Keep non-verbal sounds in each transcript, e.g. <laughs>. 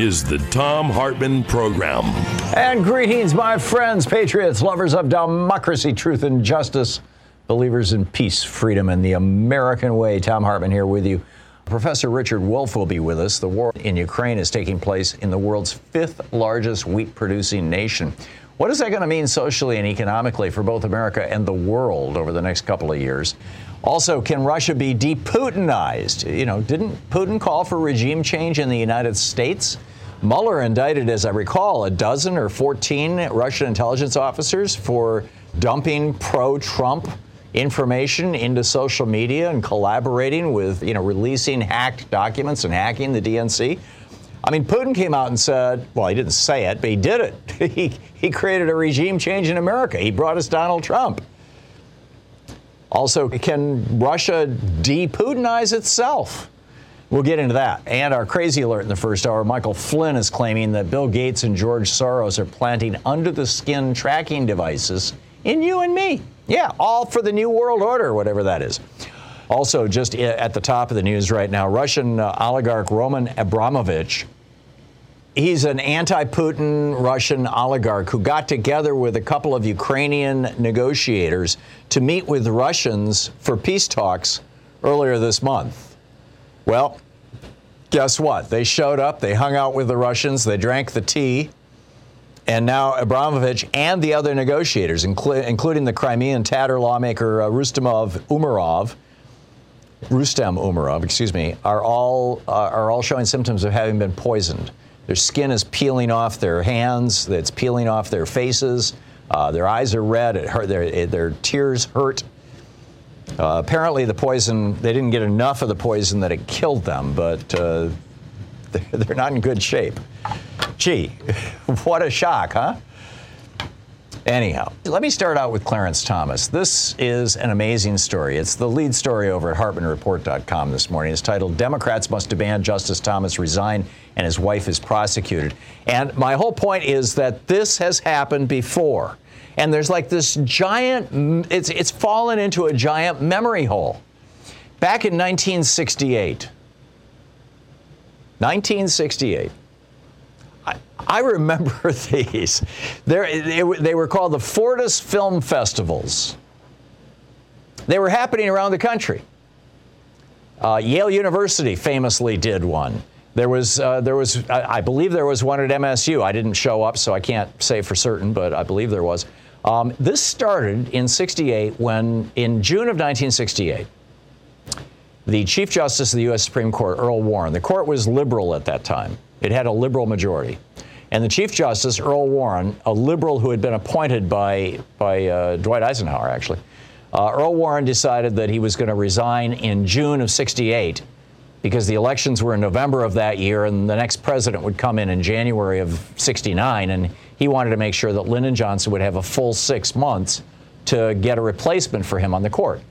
is the Thom Hartmann Program. And greetings, my friends, patriots, lovers of democracy, truth, and justice, believers in peace, freedom, and the American way. Thom Hartmann here with you. Professor Richard Wolff will be with us. The war in Ukraine is taking place in the world's fifth largest wheat producing nation. What is that going to mean socially and economically for both America and the world over the next couple of years? Also, can Russia be de-Putinized? You know, didn't Putin call for regime change in the United States? Mueller indicted, as I recall, a dozen or 14 Russian intelligence officers for dumping pro-Trump information into social media and collaborating with, you know, releasing hacked documents and hacking the DNC. I mean, Putin came out and said, well, he didn't say it, but he did it. <laughs> he, he created a regime change in America. He brought us Donald Trump. Also, can Russia de Putinize itself? We'll get into that. And our crazy alert in the first hour Michael Flynn is claiming that Bill Gates and George Soros are planting under the skin tracking devices in you and me. Yeah, all for the New World Order, whatever that is. Also, just at the top of the news right now, Russian uh, oligarch Roman Abramovich he's an anti-Putin Russian oligarch who got together with a couple of Ukrainian negotiators to meet with Russians for peace talks earlier this month. Well, guess what? They showed up, they hung out with the Russians, they drank the tea, and now Abramovich and the other negotiators, inclu- including the Crimean Tatar lawmaker uh, Rustamov Umerov, Rustem Umerov, excuse me, are all uh, are all showing symptoms of having been poisoned. Their skin is peeling off their hands, it's peeling off their faces. Uh, their eyes are red, it hurt, their, their tears hurt. Uh, apparently, the poison, they didn't get enough of the poison that it killed them, but uh, <laughs> they're not in good shape. Gee, <laughs> what a shock, huh? Anyhow, let me start out with Clarence Thomas. This is an amazing story. It's the lead story over at HartmannReport.com this morning. It's titled Democrats Must Demand Justice Thomas Resign and His Wife is Prosecuted. And my whole point is that this has happened before. And there's like this giant, it's, it's fallen into a giant memory hole. Back in 1968, 1968, I, I remember <laughs> these. They, they were called the Fortas Film Festivals. They were happening around the country. Uh, Yale University famously did one. There was, uh, there was, I believe there was one at MSU. I didn't show up, so I can't say for certain, but I believe there was. Um, this started in 68 when, in June of 1968, the Chief Justice of the U.S. Supreme Court, Earl Warren, the court was liberal at that time. It had a liberal majority. And the Chief Justice, Earl Warren, a liberal who had been appointed by, by uh, Dwight Eisenhower, actually, uh, Earl Warren decided that he was going to resign in June of 68 because the elections were in November of that year and the next president would come in in January of 69. And he wanted to make sure that Lyndon Johnson would have a full six months to get a replacement for him on the court.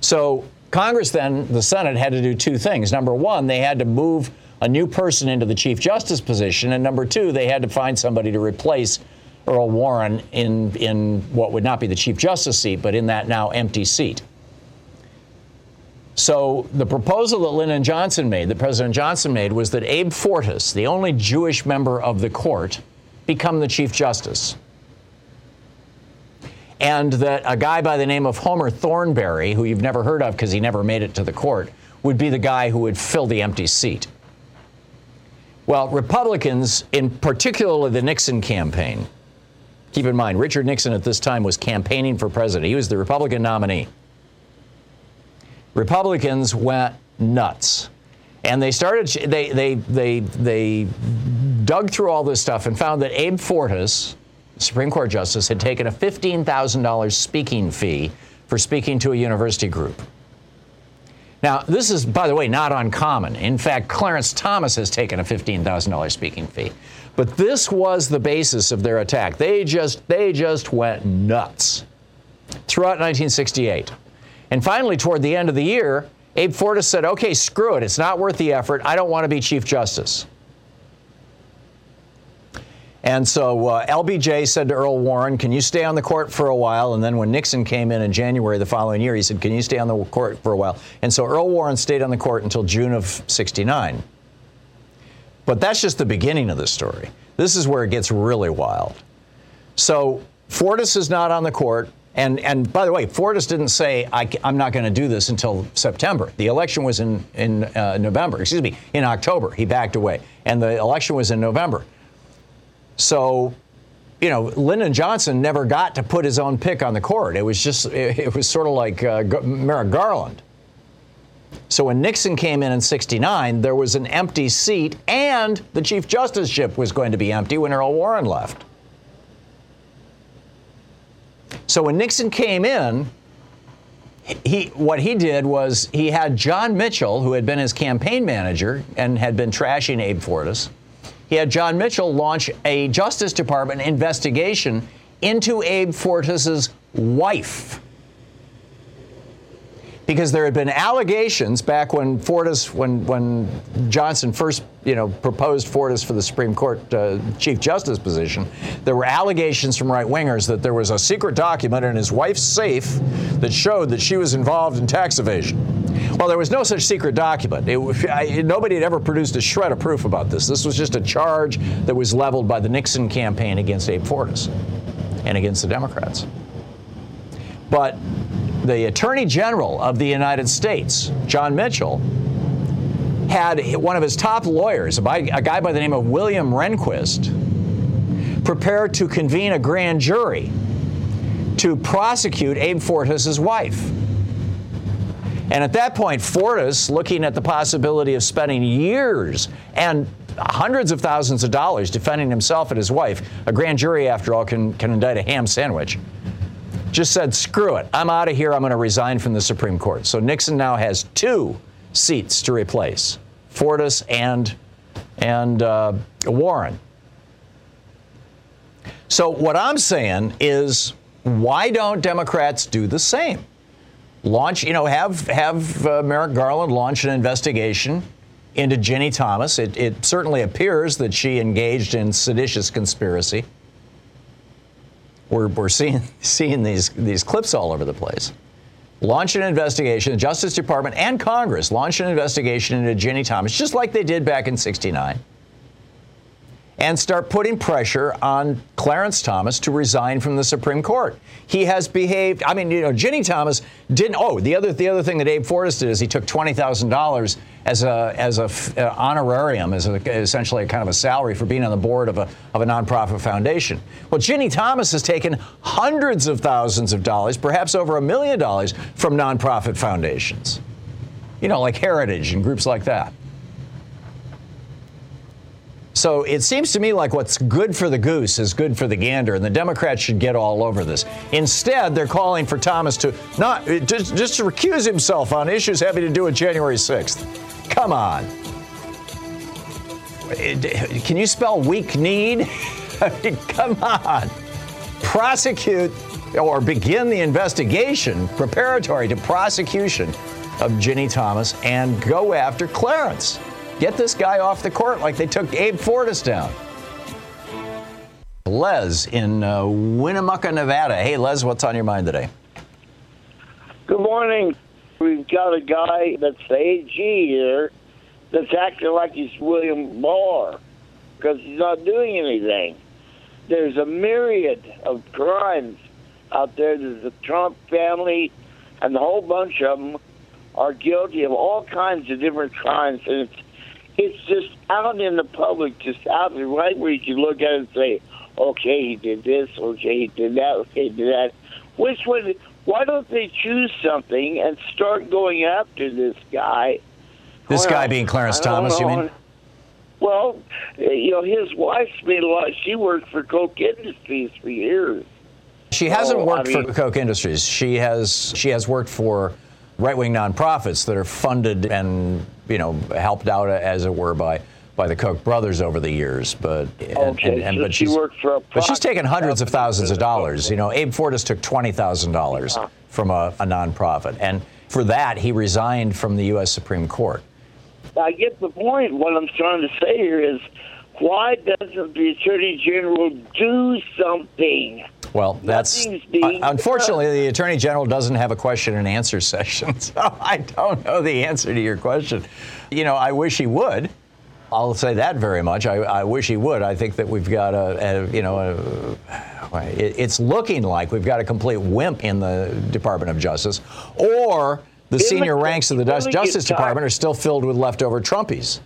So Congress then, the Senate, had to do two things. Number one, they had to move a new person into the Chief Justice position. And number two, they had to find somebody to replace Earl Warren in, in what would not be the Chief Justice seat, but in that now empty seat. So the proposal that Lyndon Johnson made, that President Johnson made, was that Abe Fortas, the only Jewish member of the court, become the Chief Justice. And that a guy by the name of Homer Thornberry, who you've never heard of because he never made it to the court, would be the guy who would fill the empty seat. Well, Republicans, in particular the Nixon campaign, keep in mind, Richard Nixon at this time was campaigning for president. He was the Republican nominee. Republicans went nuts. And they started, they, they, they, they dug through all this stuff and found that Abe Fortas, Supreme Court Justice, had taken a $15,000 speaking fee for speaking to a university group. Now, this is, by the way, not uncommon. In fact, Clarence Thomas has taken a $15,000 speaking fee. But this was the basis of their attack. They just, they just went nuts throughout 1968. And finally, toward the end of the year, Abe Fortas said, okay, screw it. It's not worth the effort. I don't want to be Chief Justice. And so uh, LBJ said to Earl Warren, Can you stay on the court for a while? And then when Nixon came in in January the following year, he said, Can you stay on the court for a while? And so Earl Warren stayed on the court until June of 69. But that's just the beginning of the story. This is where it gets really wild. So Fortas is not on the court. And, and by the way, Fortas didn't say, I, am not going to do this until September. The election was in, in uh, November, excuse me, in October. He backed away. And the election was in November. So, you know, Lyndon Johnson never got to put his own pick on the court. It was just, it, <laughs> it was sort of like uh, Merrick Garland. So when Nixon came in in 69, there was an empty seat, and the Chief Justiceship was going to be empty when Earl Warren left. So when Nixon came in, he, what he did was he had John Mitchell, who had been his campaign manager and had been trashing Abe Fortas, he had John Mitchell launch a Justice Department investigation into Abe Fortas's wife because there had been allegations back when Fortas, when when Johnson first, you know, proposed Fortas for the Supreme Court uh, Chief Justice position. There were allegations from right wingers that there was a secret document in his wife's safe that showed that she was involved in tax evasion. Well, there was no such secret document. It, I, nobody had ever produced a shred of proof about this. This was just a charge that was leveled by the Nixon campaign against Abe Fortas and against the Democrats. But the Attorney General of the United States, John Mitchell, had one of his top lawyers, a guy by the name of William Rehnquist, prepared to convene a grand jury to prosecute Abe Fortas's wife. And at that point, Fortas, looking at the possibility of spending years and hundreds of thousands of dollars defending himself and his wife, a grand jury, after all, can, can indict a ham sandwich just said, screw it, I'm out of here, I'm going to resign from the Supreme Court. So Nixon now has two seats to replace Fortas and, and uh, Warren. So what I'm saying is, why don't Democrats do the same? Launch, you know, have have uh, Merrick Garland launch an investigation into Ginni Thomas. It, it certainly appears that she engaged in seditious conspiracy. We're, we're seeing, seeing these, these clips all over the place. Launch an investigation, the Justice Department and Congress launch an investigation into Ginni Thomas, just like they did back in 69 and start putting pressure on Clarence Thomas to resign from the Supreme Court. He has behaved. I mean, you know, Ginni Thomas didn't. Oh, the other the other thing that Abe Fortas did is he took twenty thousand dollars as a as a uh, honorarium, as a, essentially a kind of a salary for being on the board of a of a nonprofit foundation. Well, Ginni Thomas has taken hundreds of thousands of dollars, perhaps over a million dollars, from nonprofit foundations. You know, like Heritage and groups like that. So it seems to me like what's good for the goose is good for the gander, and the Democrats should get all over this. Instead, they're calling for Thomas to not uh, just, just to recuse himself on issues having to do with January 6th. Come on. Can you spell weak kneed? <laughs> I mean, come on. Prosecute or begin the investigation preparatory to prosecution of Ginni Thomas and go after Clarence. Get this guy off the court like they took Abe Fortas down. Les in uh, Winnemucca, Nevada. Hey, Les, what's on your mind today? Good morning. We've got a guy that's the AG here that's acting like he's William Barr because he's not doing anything. There's a myriad of crimes out there. There's the Trump family, and the whole bunch of them are guilty of all kinds of different crimes, and it's it's just out in the public, just out there, right where you can look at it and say, okay, he did this, okay, he did that, okay, he did that. Which one? Why don't they choose something and start going after this guy? This Well, guy being Clarence Thomas, you mean? Well, you know, his wife's made a lot. She worked for Koch Industries for years. She hasn't Oh, I worked mean- for Koch Industries. She has she has worked for right-wing nonprofits that are funded and you know helped out as it were by by the Koch brothers over the years. But and, Okay, and, and- so but she she's worked for a but she's taken hundreds of thousands of dollars. You know, Abe Fortas took twenty thousand dollars Uh-huh. from a, a nonprofit, and for that he resigned from the U.S. Supreme Court. I get the point. What I'm trying to say here is, why doesn't the Attorney General do something? Well, that's un- uh, unfortunately the attorney general doesn't have a question and answer <laughs> session, so I don't know the answer to your question. You know, I wish he would. I'll say that very much. I, I wish he would. I think that we've got a, a you know, a, it, it's looking like we've got a complete wimp in the Department of Justice, or the senior ranks of the Justice Department are still filled with leftover Trumpies.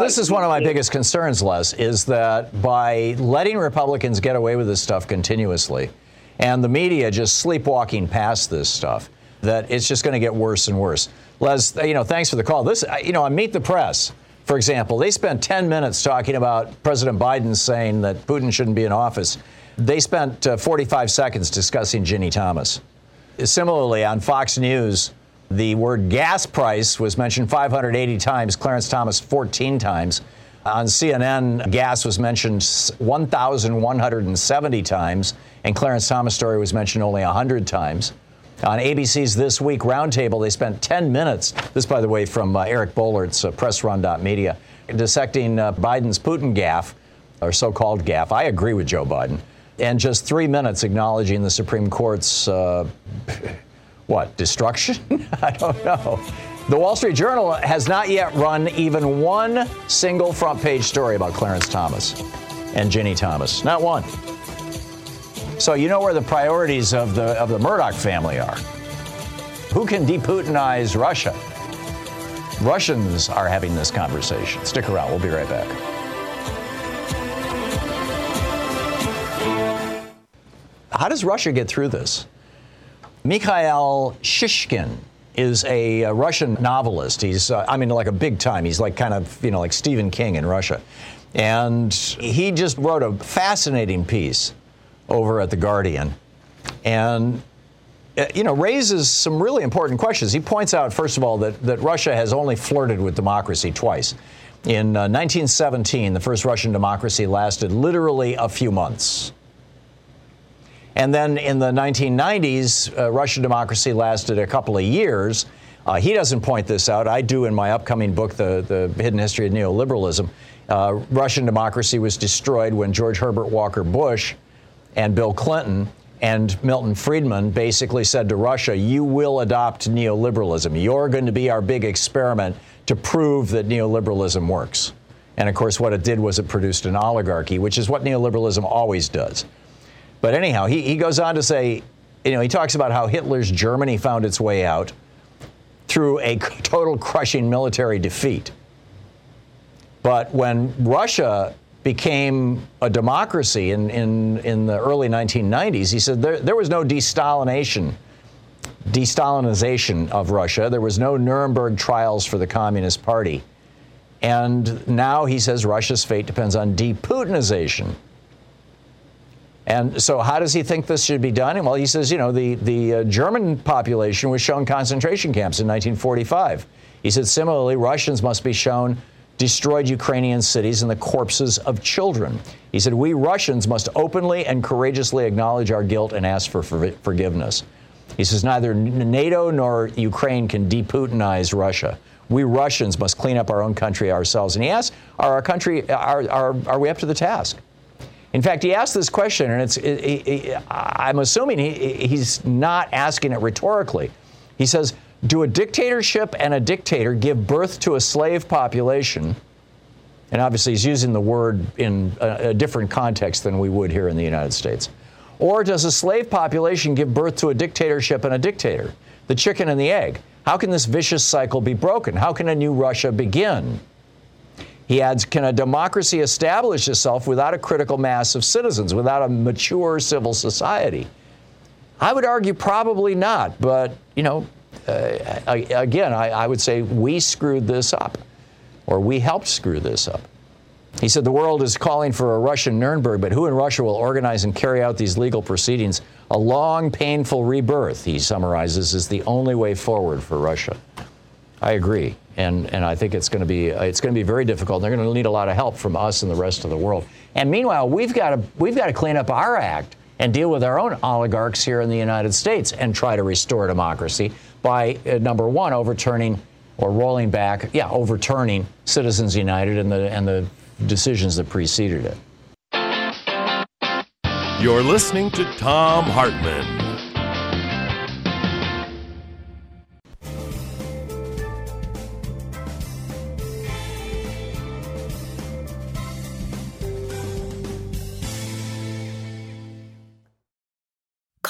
This is one of my biggest concerns, Les, is that by letting Republicans get away with this stuff continuously and the media just sleepwalking past this stuff, that it's just going to get worse and worse. Les, you know, thanks for the call. This, you know, on Meet the Press, for example, they spent 10 minutes talking about President Biden saying that Putin shouldn't be in office. They spent uh, 45 seconds discussing Ginni Thomas. Similarly, on Fox News, the word gas price was mentioned 580 times, Clarence Thomas 14 times. On CNN, gas was mentioned 1,170 times, and Clarence Thomas' story was mentioned only 100 times. On ABC's This Week Roundtable, they spent 10 minutes, this, by the way, from uh, Eric Boehlert's uh, pressrun.media, dissecting uh, Biden's Putin gaffe, or so called gaffe. I agree with Joe Biden. And just three minutes acknowledging the Supreme Court's, uh, what, destruction? <laughs> I don't know. The Wall Street Journal has not yet run even one single front page story about Clarence Thomas and Ginny Thomas. Not one. So you know where the priorities of the of the Murdoch family are. Who can deputinize Russia? Russians are having this conversation. Stick around. We'll be right back. How does Russia get through this? Mikhail Shishkin is a, uh Russian novelist. He's, uh, I mean, like a big time. He's like kind of, you know, like Stephen King in Russia. And he just wrote a fascinating piece over at The Guardian. And uh, you know, raises some really important questions. He points out, first of all, that, that Russia has only flirted with democracy twice. In uh, 1917, the first Russian democracy lasted literally a few months. And then in the 1990s, uh, Russian democracy lasted a couple of years. Uh, he doesn't point this out. I do in my upcoming book, The, the Hidden History of Neoliberalism. Uh, Russian democracy was destroyed when George Herbert Walker Bush and Bill Clinton and Milton Friedman basically said to Russia, You will adopt neoliberalism. You're going to be our big experiment to prove that neoliberalism works. And of course, what it did was it produced an oligarchy, which is what neoliberalism always does. But anyhow, he, he goes on to say, you know, he talks about how Hitler's Germany found its way out through a <laughs> total crushing military defeat. But when Russia became a democracy in, in, in the early 1990s, he said there, there was no de-Stalination, de-Stalinization of Russia. There was no Nuremberg trials for the Communist Party. And now he says Russia's fate depends on de-Putinization. And so, how does he think this should be done? Well, he says, you know, the, the uh, German population was shown concentration camps in 1945. He said, similarly, Russians must be shown destroyed Ukrainian cities and the corpses of children. He said, we Russians must openly and courageously acknowledge our guilt and ask for for forgiveness. He says, neither NATO nor Ukraine can de-Putinize Russia. We Russians must clean up our own country ourselves. And he asks, are our country, are, are, are we up to the task? In fact, he asked this question, and it's, it, it, I'm assuming he, he's not asking it rhetorically. He says, Do a dictatorship and a dictator give birth to a slave population? And obviously, he's using the word in a, a different context than we would here in the United States. Or does a slave population give birth to a dictatorship and a dictator? The chicken and the egg. How can this vicious cycle be broken? How can a new Russia begin? He adds, can a democracy establish itself without a critical mass of citizens, without a mature civil society? I would argue probably not, but, you know, uh, again, I, I would say we screwed this up, or we helped screw this up. He said the world is calling for a Russian Nuremberg, but who in Russia will organize and carry out these legal proceedings? A long, painful rebirth, he summarizes, is the only way forward for Russia. I agree, and and I think it's going to be it's going to be very difficult. They're going to need a lot of help from us and the rest of the world. And meanwhile, we've got to we've got to clean up our act and deal with our own oligarchs here in the United States and try to restore democracy by uh, number one overturning or rolling back, yeah, overturning Citizens United and the and the decisions that preceded it. You're listening to Thom Hartmann.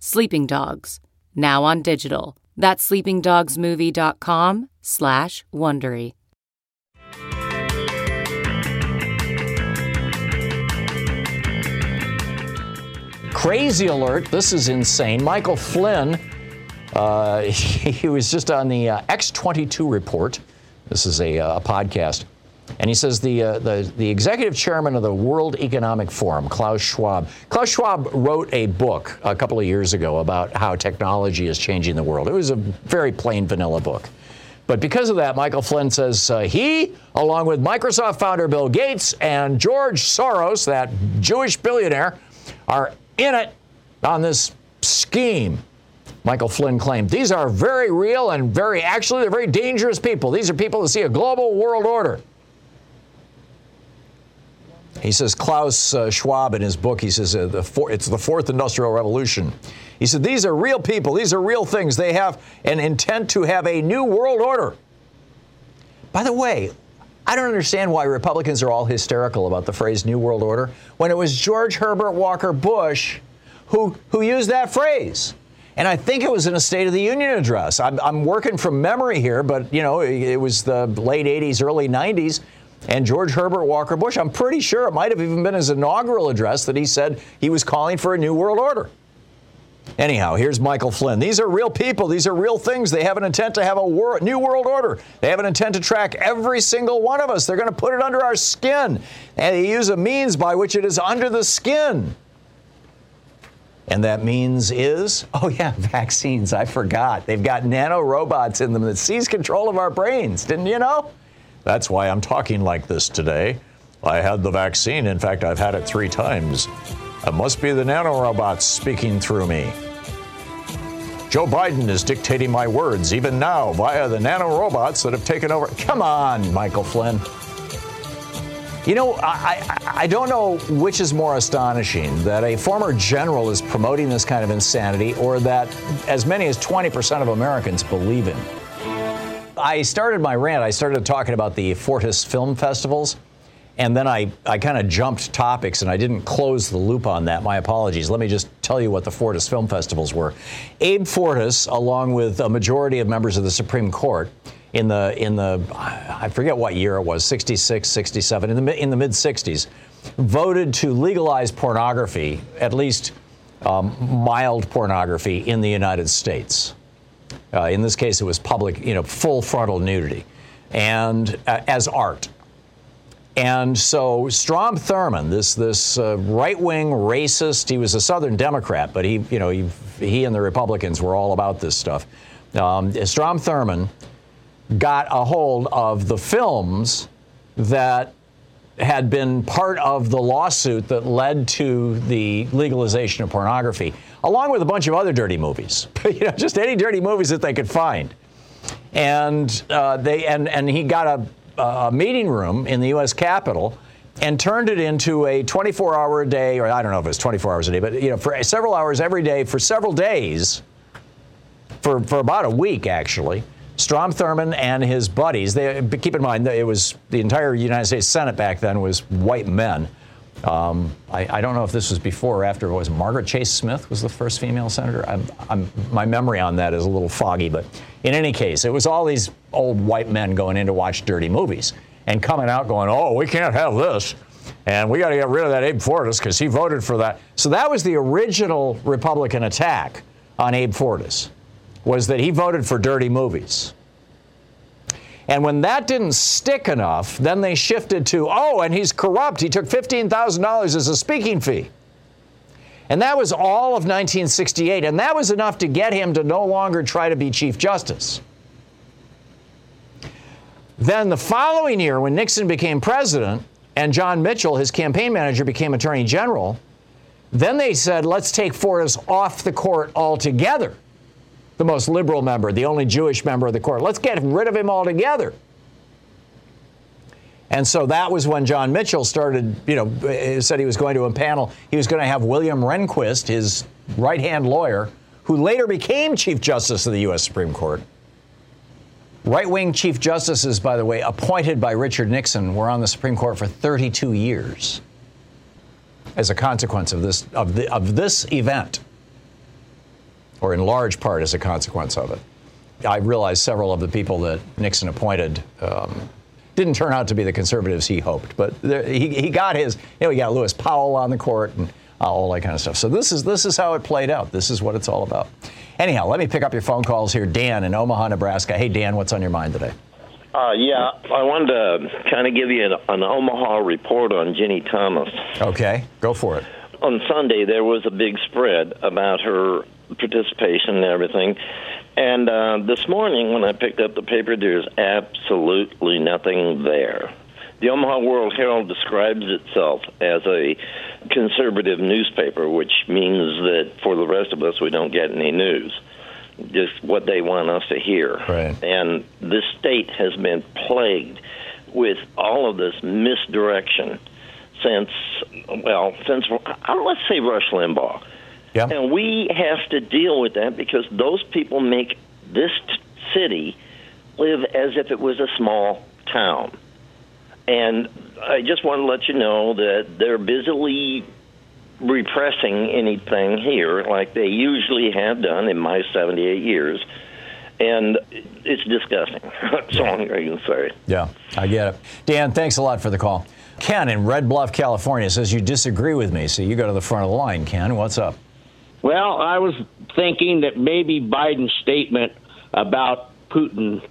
Sleeping Dogs, now on digital. That's sleepingdogsmovie.com slash Wondery. Crazy alert. This is insane. Michael Flynn, uh, <laughs> he was just on the uh, X22 report. This is a, uh, a podcast. And he says the, uh, the, the executive chairman of the World Economic Forum, Klaus Schwab, Klaus Schwab wrote a book a couple of years ago about how technology is changing the world. It was a very plain vanilla book. But because of that, Michael Flynn says uh, he, along with Microsoft founder Bill Gates and George Soros, that Jewish billionaire, are in it on this scheme. Michael Flynn claimed these are very real and very, actually, they're very dangerous people. These are people that see a global world order. He says Klaus uh, Schwab in his book, he says uh, the four, it's the fourth industrial revolution. He said these are real people, these are real things. They have an intent to have a new world order. By the way, I don't understand why Republicans are all hysterical about the phrase New World Order when it was George Herbert Walker Bush who, who used that phrase. And I think it was in a State of the Union address. I'm, I'm working from memory here, but you know, it, it was the late 80s, early 90s and George Herbert Walker Bush. I'm pretty sure it might have even been his inaugural address that he said he was calling for a new world order. Anyhow, here's Michael Flynn. These are real people. These are real things. They have an intent to have a wor- new world order. They have an intent to track every single one of us. They're going to put it under our skin. And they use a means by which it is under the skin. And that means is, <laughs> oh yeah, vaccines. I forgot. They've got nano robots in them that seize control of our brains. Didn't you know? That's why I'm talking like this today. I had the vaccine. In fact, I've had it three times. It must be the nanorobots speaking through me. Joe Biden is dictating my words even now via the nanorobots that have taken over. Come on, Michael Flynn. You know, I, I, I, don't know which is more astonishing that a former general is promoting this kind of insanity or that as many as 20% of Americans believe in. I started my rant, I started talking about the Fortas Film Festivals. And then I, I kind of jumped topics and I didn't close the loop on that. My apologies. Let me just tell you what the Fortas Film Festivals were. Abe Fortas, along with a majority of members of the Supreme Court, in the in the I forget what year it was, 66, 67, in the in the mid 60s, voted to legalize pornography, at least um, mild pornography, in the United States. Uh, in this case, it was public, you know, full frontal nudity, and uh, as art. And so Strom Thurmond, this this uh, right-wing racist, he was a Southern Democrat, but he, you know, he, he and the Republicans were all about this stuff. Um, Strom Thurmond got a hold of the films that had been part of the lawsuit that led to the legalization of pornography, along with a bunch of other dirty movies. <laughs> you know, just any dirty movies that they could find. And uh, they and and he got a, a meeting room in the U.S. Capitol and turned it into a 24-hour a day, or I don't know if it was 24 hours a day, but you know, for several hours every day for several days, for for about a week actually Strom Thurmond and his buddies, they, keep in mind that it was the entire United States Senate back then was white men. Um, I, I, don't know if this was before or after. Was Margaret Chase Smith was the first female senator? I'm, I'm, my memory on that is a little foggy, but in any case, it was all these old white men going in to watch dirty movies and coming out going, "Oh, we can't have this." And we got to get rid of that Abe Fortas because he voted for that. So that was the original Republican attack on Abe Fortas was that he voted for dirty movies. And when that didn't stick enough, then they shifted to, oh, and he's corrupt. He took $15,000 as a speaking fee. And that was all of 1968. And that was enough to get him to no longer try to be Chief Justice. Then the following year, when Nixon became president and John Mitchell, his campaign manager, became Attorney General, then they said, let's take Fortas off the court altogether the most liberal member, the only Jewish member of the court. Let's get rid of him altogether. And so that was when John Mitchell started, you know, eh, said he was going to impanel. He was going to have William Rehnquist, his right hand lawyer, who later became Chief Justice of the U.S. Supreme Court. Right wing Chief Justices, by the way, appointed by Richard Nixon, were on the Supreme Court for 32 years as a consequence of this, of, the, of this event or in large part as a consequence of it. I realize several of the people that Nixon appointed um, didn't turn out to be the conservatives he hoped, but there, he, he got his. You know, he got Lewis Powell on the court and uh, all that kind of stuff. So this is this is how it played out. This is what it's all about. Anyhow, let me pick up your phone calls here. Dan in Omaha, Nebraska. Hey, Dan, what's on your mind today? Uh, yeah, I wanted to kind of give you an, an Omaha report on Ginni Thomas. Okay, go for it. On Sunday, there was a big spread about her participation and everything. And uh, this morning, when I picked up the paper, there's absolutely nothing there. The Omaha World Herald describes itself as a conservative newspaper, which means that for the rest of us, we don't get any news, just what they want us to hear. Right. And this state has been plagued with all of this misdirection since, well, since, uh, let's say Rush Limbaugh. Yeah. And we have to deal with that because those people make this t- city live as if it was a small town. And I just want to let you know that they're busily repressing anything here like they usually have done in my 78 years. And it's disgusting. <laughs> That's all I can say. Yeah, I get it. Dan, thanks a lot for the call. Ken in Red Bluff, California says you disagree with me, so you go to the front of the line. Ken, what's up? Well, I was thinking that maybe Biden's statement about Putin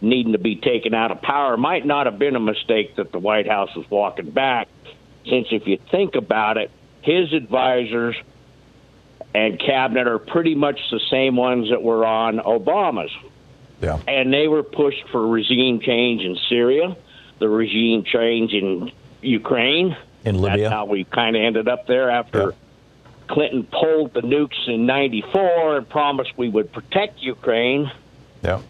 needing to be taken out of power might not have been a mistake that the White House was walking back, since if you think about it, his advisors and cabinet are pretty much the same ones that were on Obama's. Yeah. And they were pushed for regime change in Syria, the regime change in Ukraine. In Libya. That's how we kind of ended up there after. Yeah Clinton pulled the nukes in 94 and promised we would protect Ukraine. Yeah.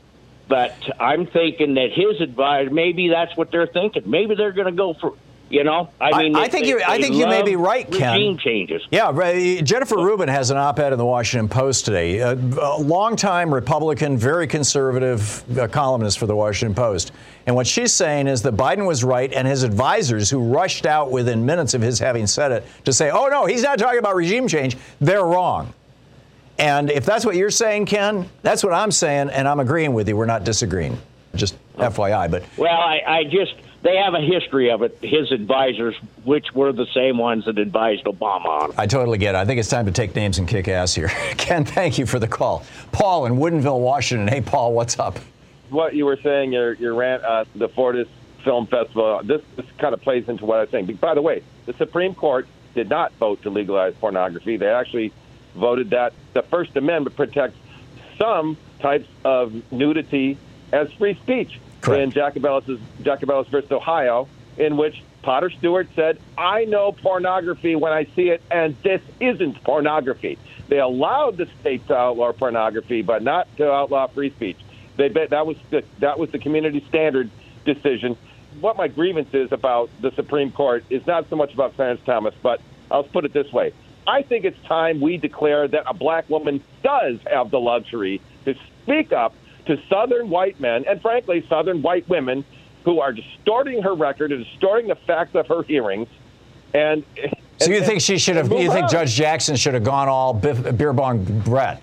But I'm thinking that his advice, maybe that's what they're thinking. Maybe they're going to go for you know, I mean, I, I think they, you. I think you may be right, Ken. Regime changes. Yeah, Jennifer Rubin has an op-ed in the Washington Post today. A, a longtime Republican, very conservative uh, columnist for the Washington Post, and what she's saying is that Biden was right, and his advisors, who rushed out within minutes of his having said it, to say, "Oh no, he's not talking about regime change," they're wrong. And if that's what you're saying, Ken, that's what I'm saying, and I'm agreeing with you. We're not disagreeing. Just FYI. But well, I, I just they have a history of it. His advisors, which were the same ones that advised Obama on. I totally get it. I think it's time to take names and kick ass here. <laughs> Ken, thank you for the call. Paul in Woodinville, Washington. Hey, Paul, what's up? What you were saying, your your rant, uh, the Fortas Film Festival. This this kind of plays into what I was saying. By the way, the Supreme Court did not vote to legalize pornography. They actually voted that the First Amendment protects some types of nudity as free speech. Correct. In Jacobellis, Jacobellis versus Ohio, in which Potter Stewart said, I know pornography when I see it, and this isn't pornography. They allowed the state to outlaw pornography, but not to outlaw free speech. They that was the, that was the community standard decision. What my grievance is about the Supreme Court is not so much about Clarence Thomas, but I'll put it this way. I think it's time we declare that a black woman does have the luxury to speak up to Southern white men and, frankly, Southern white women who are distorting her record and distorting the facts of her hearings. And so you and, think she should have? You think on. Judge Jackson should have gone all beer bong Brett?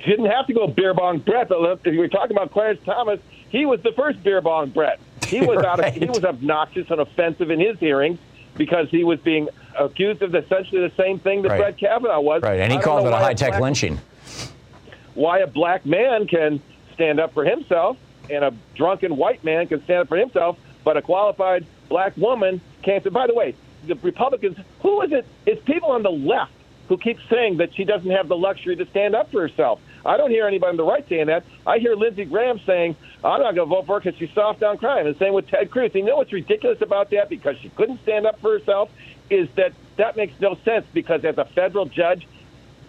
She didn't have to go beer bong Brett. But if you were talking about Clarence Thomas, he was the first beer bong Brett. He was right. out of, he <laughs> was obnoxious and offensive in his hearings because he was being accused of essentially the same thing that right. Brett Kavanaugh was. Right, and he called it a high tech lynching. Why a black man can stand up for himself, and a drunken white man can stand up for himself, but a qualified black woman can't. By the way, the Republicans, who is it? It's people on the left who keep saying that she doesn't have the luxury to stand up for herself. I don't hear anybody on the right saying that. I hear Lindsey Graham saying, I'm not going to vote for her because she's soft on crime. And same with Ted Cruz. You know what's ridiculous about that? Because she couldn't stand up for herself, is that that makes no sense because as a federal judge,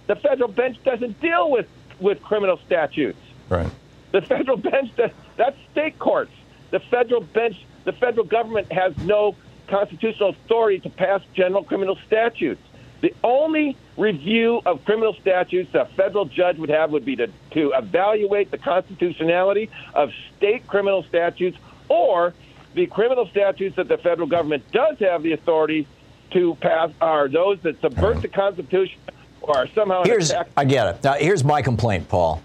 the federal bench doesn't deal with, with criminal statutes. Right. The federal bench, that's state courts. The federal bench, the federal government has no constitutional authority to pass general criminal statutes. The only review of criminal statutes a federal judge would have would be to, to evaluate the constitutionality of state criminal statutes or the criminal statutes that the federal government does have the authority to pass are those that subvert the Constitution or somehow. Here's, I get it. Now, here's my complaint, Paul.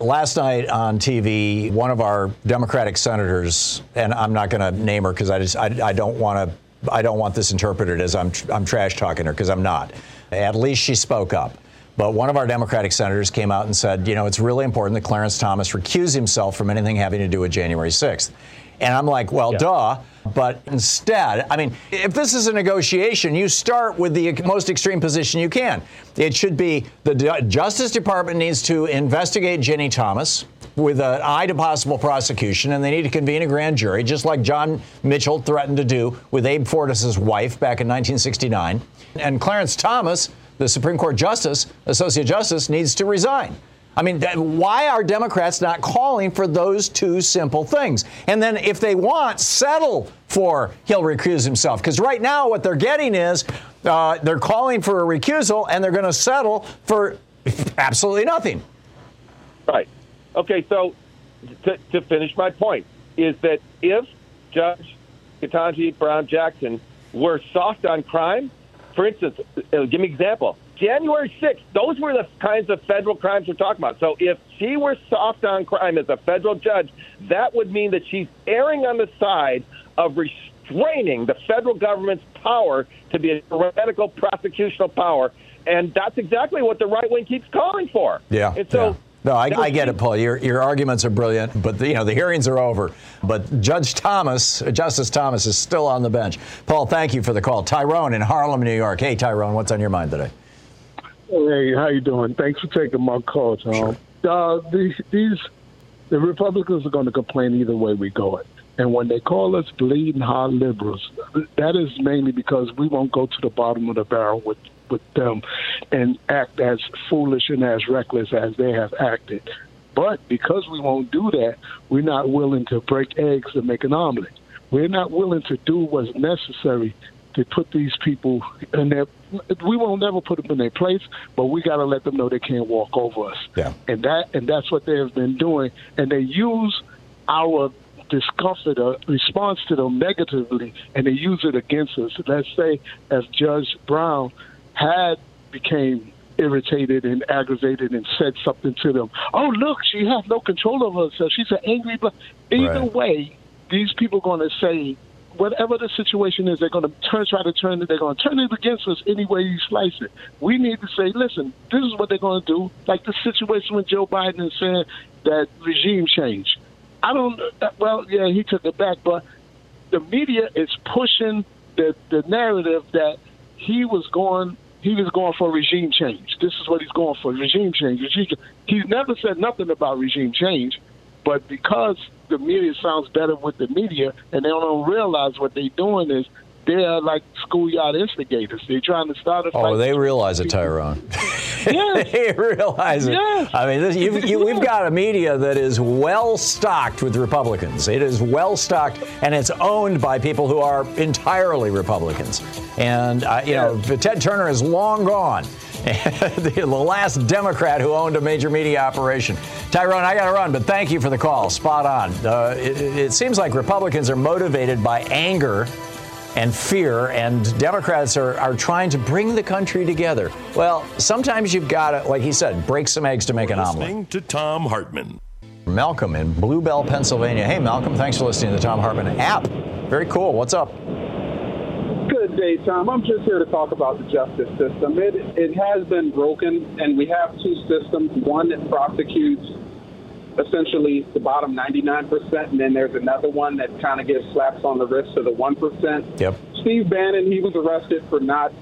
Last night on TV, one of our Democratic senators, and I'm not going to name her because I just I, I don't want to I don't want this interpreted as I'm I'm trash talking her because I'm not. At least she spoke up. But one of our Democratic senators came out and said, you know, it's really important that Clarence Thomas recuse himself from anything having to do with January 6th. And I'm like, well, yeah. duh. But instead, I mean, if this is a negotiation, you start with the most extreme position you can. It should be the Justice Department needs to investigate Ginni Thomas with an eye to possible prosecution, and they need to convene a grand jury, just like John Mitchell threatened to do with Abe Fortas's wife back in 1969. And Clarence Thomas, the Supreme Court Justice, Associate Justice, needs to resign. I mean, why are Democrats not calling for those two simple things? And then, if they want, settle for he'll recuse himself. Because right now, what they're getting is uh, they're calling for a recusal and they're going to settle for absolutely nothing. Right. Okay, so to, to finish my point, is that if Judge Ketanji Brown Jackson were soft on crime, for instance, uh, give me an example. January 6th, those were the kinds of federal crimes we're talking about. So if she were soft on crime as a federal judge, that would mean that she's erring on the side of restraining the federal government's power to be a tyrannical prosecutional power. And that's exactly what the right wing keeps calling for. Yeah. And so. Yeah. No, I, I, get it, Paul. Your, your arguments are brilliant, but the, you know the hearings are over. But Judge Thomas, uh, Justice Thomas, is still on the bench. Paul, thank you for the call. Tyrone in Harlem, New York. Hey, Tyrone, what's on your mind today? Hey, how you doing? Thanks for taking my call, Thom. Sure. Uh, these, these, the Republicans are going to complain either way we go it. And when they call us bleeding hot liberals, that is mainly because we won't go to the bottom of the barrel with with them and act as foolish and as reckless as they have acted. But because we won't do that, we're not willing to break eggs and make an omelet. We're not willing to do what's necessary to put these people in their. We won't never put them in their place, but we got to let them know they can't walk over us. Yeah. And that and that's what they have been doing, and they use our discomfort or response to them negatively, and they use it against us. Let's say if Judge Brown had became irritated and aggravated and said something to them. Oh, look, she has no control over herself. She's an angry. But either Right. way, these people are going to say whatever the situation is, they're going to turn, try to turn it. They're going to turn it against us any way you slice it. We need to say, listen, this is what they're going to do. Like the situation with Joe Biden saying that regime change. I don't. Well, yeah, he took it back, but the media is pushing the the narrative that he was going he was going for regime change. This is what he's going for regime change. Regime, he's never said nothing about regime change, but because the media sounds better with the media and they don't realize what they're doing is they're like schoolyard instigators. They're trying to start a fight. Oh, they realize it, Tyrone. <laughs> <laughs> Yes. they realize it. Yes. I mean, this, you've, you, we've got a media that is well stocked with Republicans. It is well stocked, and it's owned by people who are entirely Republicans. And uh, you know, Ted Turner is long gone. <laughs> the last Democrat who owned a major media operation. Tyrone, I got to run, but thank you for the call. Spot on. Uh, it, it seems like Republicans are motivated by anger and fear, and Democrats are, are trying to bring the country together. Well, sometimes you've got to, like he said, break some eggs to make an omelet. Listening to Thom Hartmann. Malcolm in Bluebell, Pennsylvania. Hey, Malcolm, thanks for listening to the Thom Hartmann app. Very cool. What's up? Good day, Thom. I'm just here to talk about the justice system. It it has been broken, and we have two systems. One that prosecutes essentially the bottom 99%, and then there's another one that kind of gives slaps on the wrist to the 1%. Yep. Steve Bannon, he was arrested for not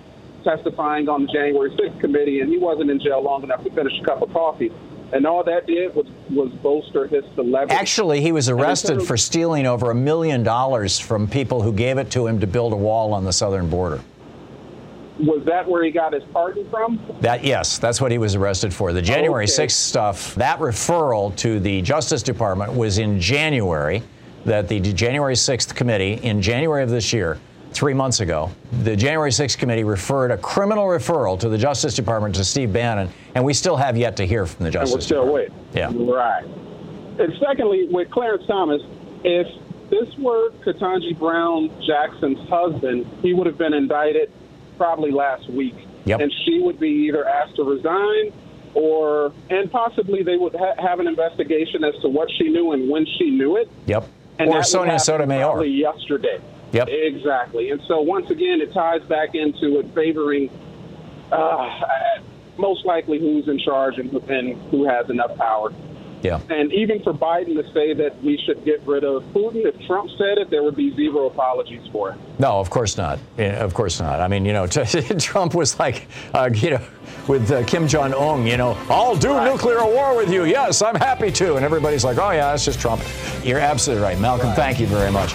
testifying on the January 6th committee, and he wasn't in jail long enough to finish a cup of coffee. And all that did was, was bolster his celebrity. Actually, he was arrested for stealing over a million dollars from people who gave it to him to build a wall on the southern border. Was that where he got his pardon from? That yes, that's what he was arrested for. The January Okay. 6th stuff, that referral to the Justice Department was in January. That the January 6th committee in January of this year, three months ago, the January 6th committee referred a criminal referral to the Justice Department to Steve Bannon, and we still have yet to hear from the Justice And we're still Department. waiting. Yeah. Right. And secondly, with Clarence Thomas, if this were Ketanji Brown Jackson's husband, he would have been indicted probably last week. Yep. And she would be either asked to resign or, and possibly they would ha- have an investigation as to what she knew and when she knew it. Yep. And or Sonia Sotomayor. Probably yesterday. Yep. Exactly. And so once again, it ties back into it favoring uh, most likely who's in charge and, who- and who has enough power. Yeah. And even for Biden to say that we should get rid of Putin, if Trump said it, there would be zero apologies for it. No, of course not. Of course not. I mean, you know, <laughs> Trump was like, uh, you know, with uh, Kim Jong Un, you know, I'll do nuclear war with you. Yes, I'm happy to. And everybody's like, oh yeah, that's just Trump. You're absolutely right, Malcolm. Thank you very much.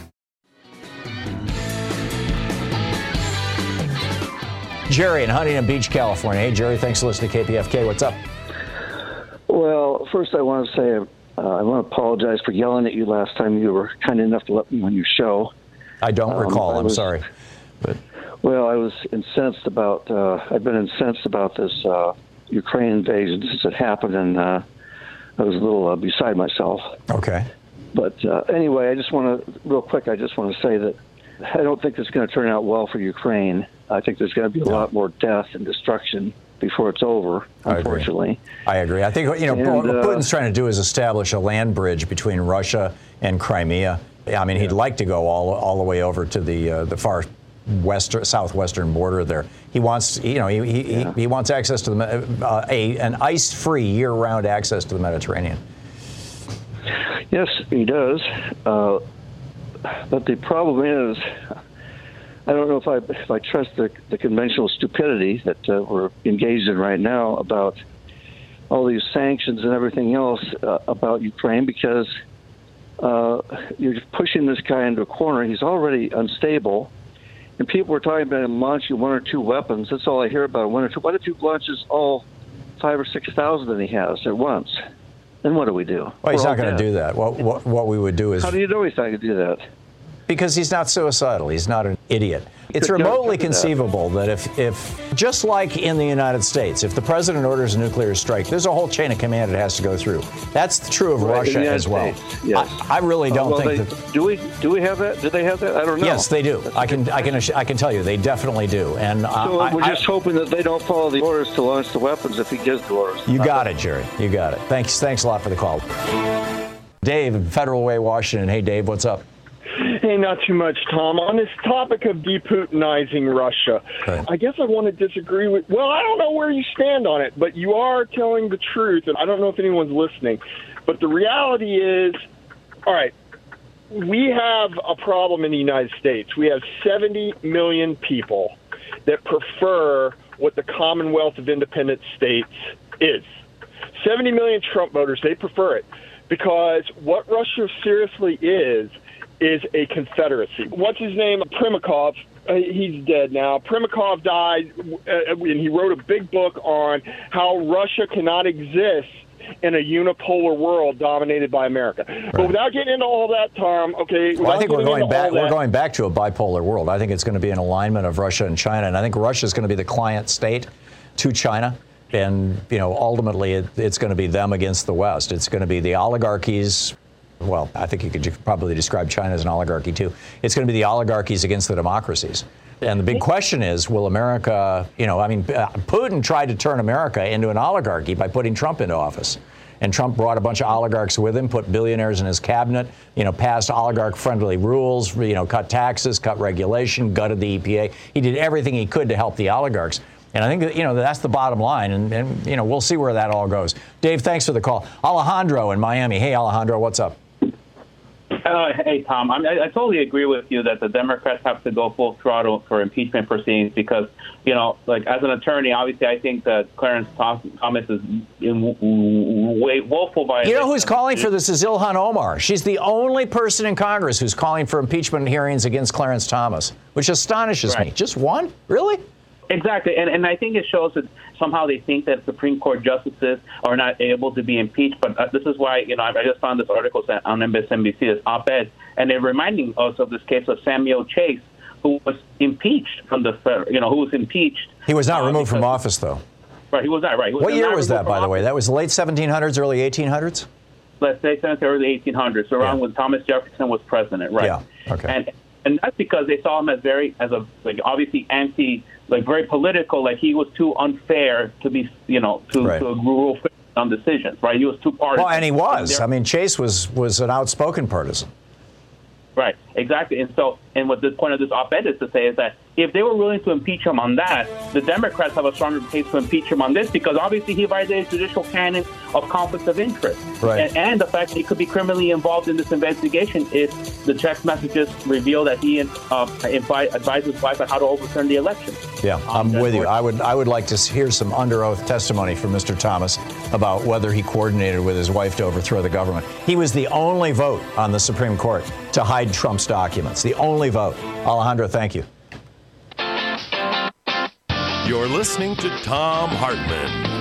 Jerry in Huntington Beach, California. Hey, Jerry, thanks for listening to KPFK. What's up? Well, first I want to say uh, I want to apologize for yelling at you last time you were kind enough to let me on your show. I don't Um, recall. I I'm was- sorry. But Well, I was incensed about. Uh, I've been incensed about this uh, Ukraine invasion since it happened, and uh, I was a little uh, beside myself. Okay. But uh, anyway, I just want to, real quick, I just want to say that I don't think it's going to turn out well for Ukraine. I think there's going to be a lot more death and destruction before it's over, I agree. unfortunately. I agree. I think you know And, what uh, Putin's trying to do is establish a land bridge between Russia and Crimea. I mean, he'd like to go all all the way over to the uh, the far western southwestern border there. He wants you know he he, he, he wants access to the uh, a an ice-free year-round access to the Mediterranean. Yes, he does. But the problem is, I don't know if I if I trust the, the conventional stupidity that uh, we're engaged in right now about all these sanctions and everything else uh, about Ukraine because uh, you're pushing this guy into a corner. He's already unstable. And people were talking about him launching one or two weapons. That's all I hear about. One or two. What if he launches all five or six thousand that he has at once? Then what do we do? Well, he's We're not going to do that. What, what what we would do is How do you know he's not going to do that? Because he's not suicidal. He's not an idiot. It's remotely conceivable that if, if, just like in the United States, if the president orders a nuclear strike, there's a whole chain of command it has to go through. That's true of Right, Russia as well. States, yes. I, I really Uh, don't well, think they- that. Do we do we have that? Do they have that? I don't know. Yes, they do. I can, I can, I can tell you, they definitely do. And uh, So I- we're I- just hoping that they don't follow the orders to launch the weapons if he gives the orders. you got it, Jerry. You got it. Thanks, thanks a lot for the call. Dave, Federal Way, Washington. Hey, Dave, what's up? Hey, not too much, Thom. On this topic of deputinizing Russia, I guess I want to disagree with. Well, I don't know where you stand on it, but you are telling the truth, and I don't know if anyone's listening. But the reality is, all right, we have a problem in the United States. We have 70 million people that prefer what the Commonwealth of Independent States is. 70 million Trump voters, they prefer it because what Russia seriously is is a confederacy. What's his name? Primakov. Uh, he's dead now. Primakov died, uh, and he wrote a big book on how Russia cannot exist in a unipolar world dominated by America. But without getting into all that, Thom, okay. Well, I think we're going back. all We're going back to a bipolar world. I think it's going to be an alignment of Russia and China, and I think Russia is going to be the client state to China, and you know, ultimately, it, it's going to be them against the West. It's going to be the oligarchies. Well, I think you could probably describe China as an oligarchy too. It's going to be the oligarchies against the democracies. And the big question is, will America, you know, I mean, uh, Putin tried to turn America into an oligarchy by putting Trump into office. And Trump brought a bunch of oligarchs with him, put billionaires in his cabinet, you know, passed oligarch friendly rules, you know, cut taxes, cut regulation, gutted the EPA. He did everything he could to help the oligarchs. And I think that, you know, that's the bottom line. And, and, you know, we'll see where that all goes. Dave, thanks for the call. Alejandro in Miami. Hey, Alejandro, what's up? Uh, hey, Thom, I, I totally agree with you that the Democrats have to go full throttle for impeachment proceedings because, you know, like as an attorney, obviously I think that Clarence Thomas is in w- w- way woeful violation. You know who's calling for this is Ilhan Omar. She's the only person in Congress who's calling for impeachment hearings against Clarence Thomas, which astonishes me. Just one? Really? Exactly, and and I think it shows that somehow they think that Supreme Court justices are not able to be impeached. But uh, this is why you know I, I just found this article on MSNBC, this op-ed, and they're reminding us of this case of Samuel Chase, who was impeached from the you know who was impeached. He was not uh, removed from office, though. Right, he was not right. He What year was that, by from the way? That was the late 1700s, early 1800s? let's say since the early 1800s, around when Thomas Jefferson was president, right? Yeah. Okay. And and that's because they saw him as very as a like obviously anti like very political, like he was too unfair to be you know to Right. to rule on decisions, right? He was too partisan. Well, and he was. I mean, Chase was was an outspoken partisan. Right, exactly. And so, and what the point of this op-ed is to say is that if they were willing to impeach him on that, the Democrats have a stronger case to impeach him on this because obviously he violated judicial canon of conflict of interest, Right. and, and the fact that he could be criminally involved in this investigation if the text messages reveal that he uh, advised his wife on how to overturn the election. Yeah, I'm with you. I would I would like to hear some under oath testimony from Mr. Thomas about whether he coordinated with his wife to overthrow the government. He was the only vote on the Supreme Court to hide Trump's documents. The only vote. Alejandro, thank you. You're listening to Thom Hartmann.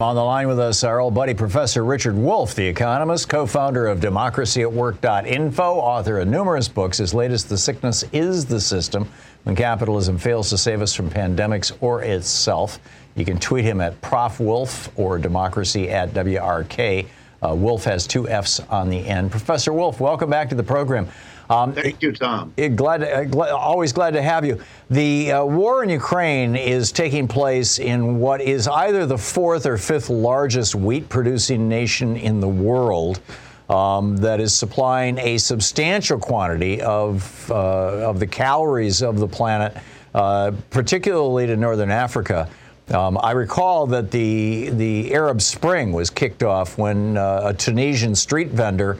On the line with us, our old buddy, Professor Richard Wolff, the economist, co founder of democracyatwork.info, author of numerous books. His latest, The Sickness is the System When Capitalism Fails to Save Us from Pandemics or Itself. You can tweet him at Prof. Wolff or democracy at WRK. Uh, Wolff has two F's on the end. Professor Wolff, welcome back to the program. Um, Thank you, Thom. Glad, uh, glad, always glad to have you. The uh, war in Ukraine is taking place in what is either the fourth or fifth largest wheat producing nation in the world. Um, that is supplying a substantial quantity of, uh, of the calories of the planet, uh, particularly to northern Africa. Um, I recall that the, the Arab Spring was kicked off when uh, a Tunisian street vendor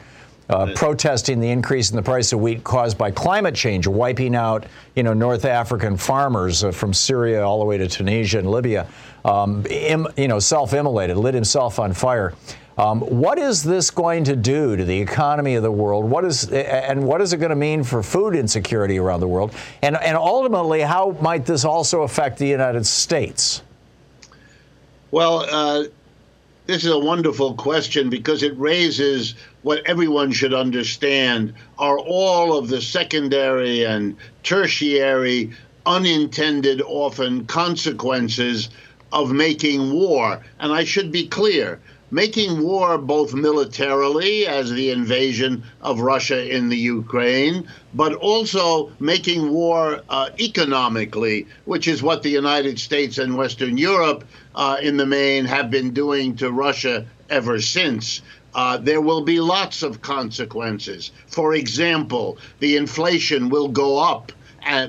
uh, protesting the increase in the price of wheat caused by climate change, wiping out, you know, North African farmers uh, from Syria all the way to Tunisia and Libya, um, Im, you know, self-immolated, lit himself on fire. Um, what is this going to do to the economy of the world? What is and what is it going to mean for food insecurity around the world? And and ultimately, how might this also affect the United States? Well, uh, this is a wonderful question because it raises what everyone should understand are all of the secondary and tertiary unintended often consequences of making war. And I should be clear making war both militarily, as the invasion of Russia in the Ukraine, but also making war uh, economically, which is what the United States and Western Europe, uh, in the main, have been doing to Russia ever since. Uh, there will be lots of consequences. For example, the inflation will go up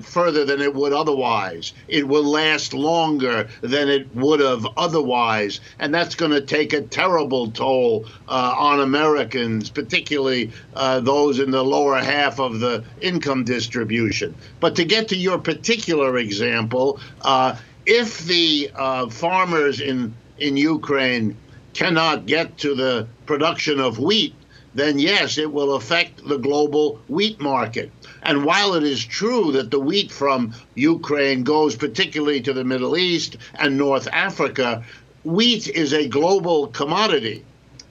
further than it would otherwise. It will last longer than it would have otherwise, and that's going to take a terrible toll uh, on Americans, particularly uh, those in the lower half of the income distribution. But to get to your particular example, uh, if the uh, farmers in in Ukraine cannot get to the production of wheat, then yes, it will affect the global wheat market. And while it is true that the wheat from Ukraine goes particularly to the Middle East and North Africa, wheat is a global commodity.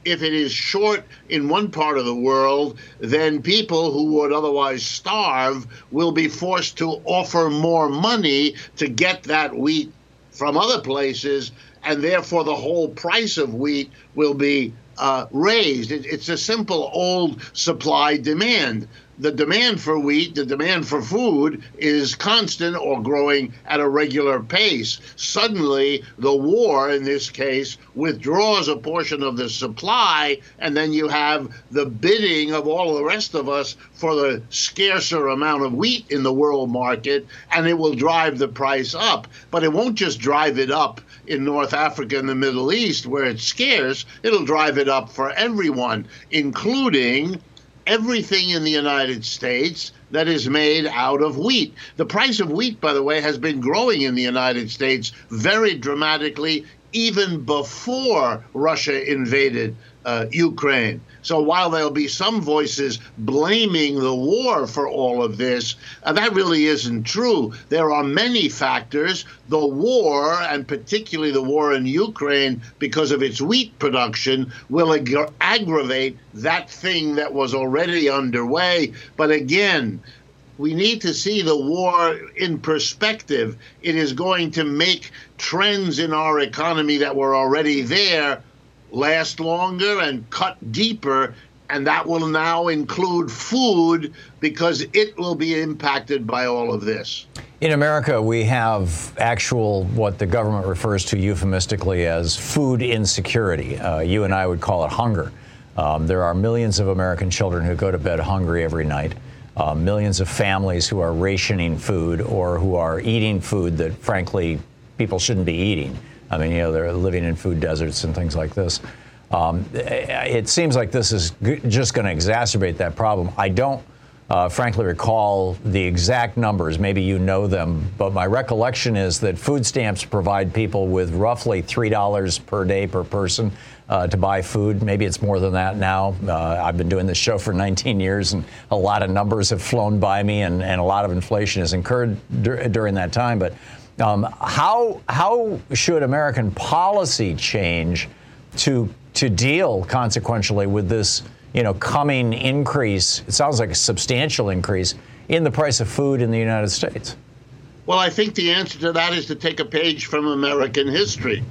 If it is short in one part of the world, then people who would otherwise starve will be forced to offer more money to get that wheat from other places, and therefore the whole price of wheat will be uh, raised. It, it's a simple old supply demand the demand for wheat, the demand for food is constant or growing at a regular pace. Suddenly, the war, in this case, withdraws a portion of the supply, and then you have the bidding of all the rest of us for the scarcer amount of wheat in the world market, and it will drive the price up. But it won't just drive it up in North Africa and the Middle East where it's scarce, it'll drive it up for everyone, including everything in the United States that is made out of wheat. The price of wheat, by the way, has been growing in the United States very dramatically even before Russia invaded uh, Ukraine. So while there'll be some voices blaming the war for all of this, uh, that really isn't true. There are many factors. The war, and particularly the war in Ukraine, because of its wheat production, will ag- aggravate that thing that was already underway. But again, we need to see the war in perspective. It is going to make trends in our economy that were already there last longer and cut deeper. And that will now include food because it will be impacted by all of this. In America, we have actual, what the government refers to euphemistically as food insecurity. Uh, you and I would call it hunger. Um, there are millions of American children who go to bed hungry every night. Uh, millions of families who are rationing food or who are eating food that, frankly, people shouldn't be eating. I mean, you know, they're living in food deserts and things like this. Um, it seems like this is just going to exacerbate that problem. I don't, uh, frankly, recall the exact numbers. Maybe you know them, but my recollection is that food stamps provide people with roughly $3 per day per person uh, to buy food. Maybe it's more than that now. Uh, I've been doing this show for <laughs> 19 years, and a lot of numbers have flown by me, and, and a lot of inflation has incurred dur- during that time. But Um, how how should American policy change to to deal consequentially with this you know coming increase? It sounds like a substantial increase in the price of food in the United States. Well, I think the answer to that is to take a page from American history.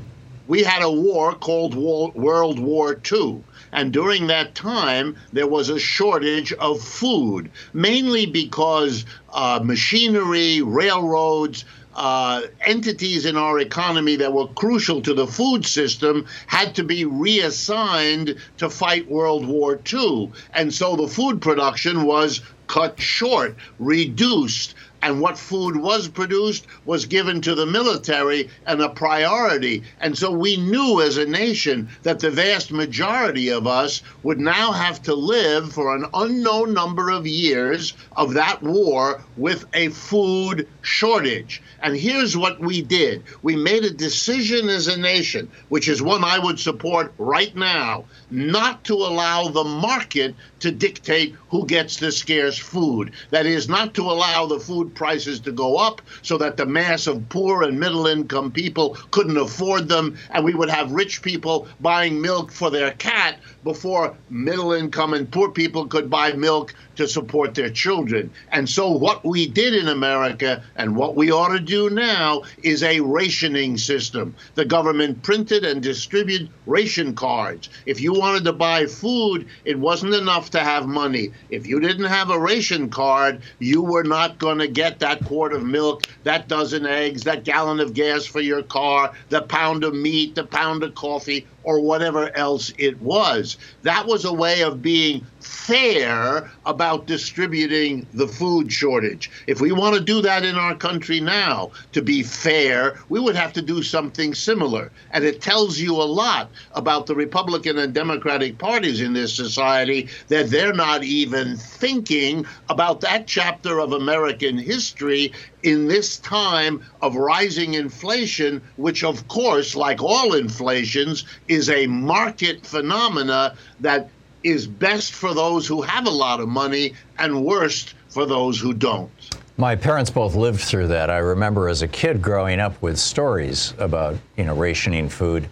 We had a war called World War II. And during that time, there was a shortage of food, mainly because uh, machinery, railroads, uh, entities in our economy that were crucial to the food system had to be reassigned to fight World War II. And so the food production was cut short, reduced and what food was produced was given to the military and a priority. And so we knew as a nation that the vast majority of us would now have to live for an unknown number of years of that war with a food shortage. And here's what we did we made a decision as a nation, which is one I would support right now, not to allow the market to dictate who gets the scarce food. That is, not to allow the food prices to go up so that the mass of poor and middle income people couldn't afford them, and we would have rich people buying milk for their cat before middle income and poor people could buy milk to support their children. And so, what we did in America and what we ought to do now is a rationing system. The government printed and distributed ration cards. If you wanted to buy food, it wasn't enough to have money. If you didn't have a ration card, you were not going to get that quart of milk, that dozen eggs, that gallon of gas for your car, the pound of meat, the pound of coffee, or whatever else it was. That was a way of being fair about distributing the food shortage. If we want to do that in our country now, to be fair, we would have to do something similar. And it tells you a lot about the Republican and Democratic parties in this society that they're not even thinking about that chapter of American history in this time of rising inflation, which, of course, like all inflations, is a market phenomena that is best for those who have a lot of money and worst for those who don't. My parents both lived through that. I remember as a kid growing up with stories about, you know, rationing food.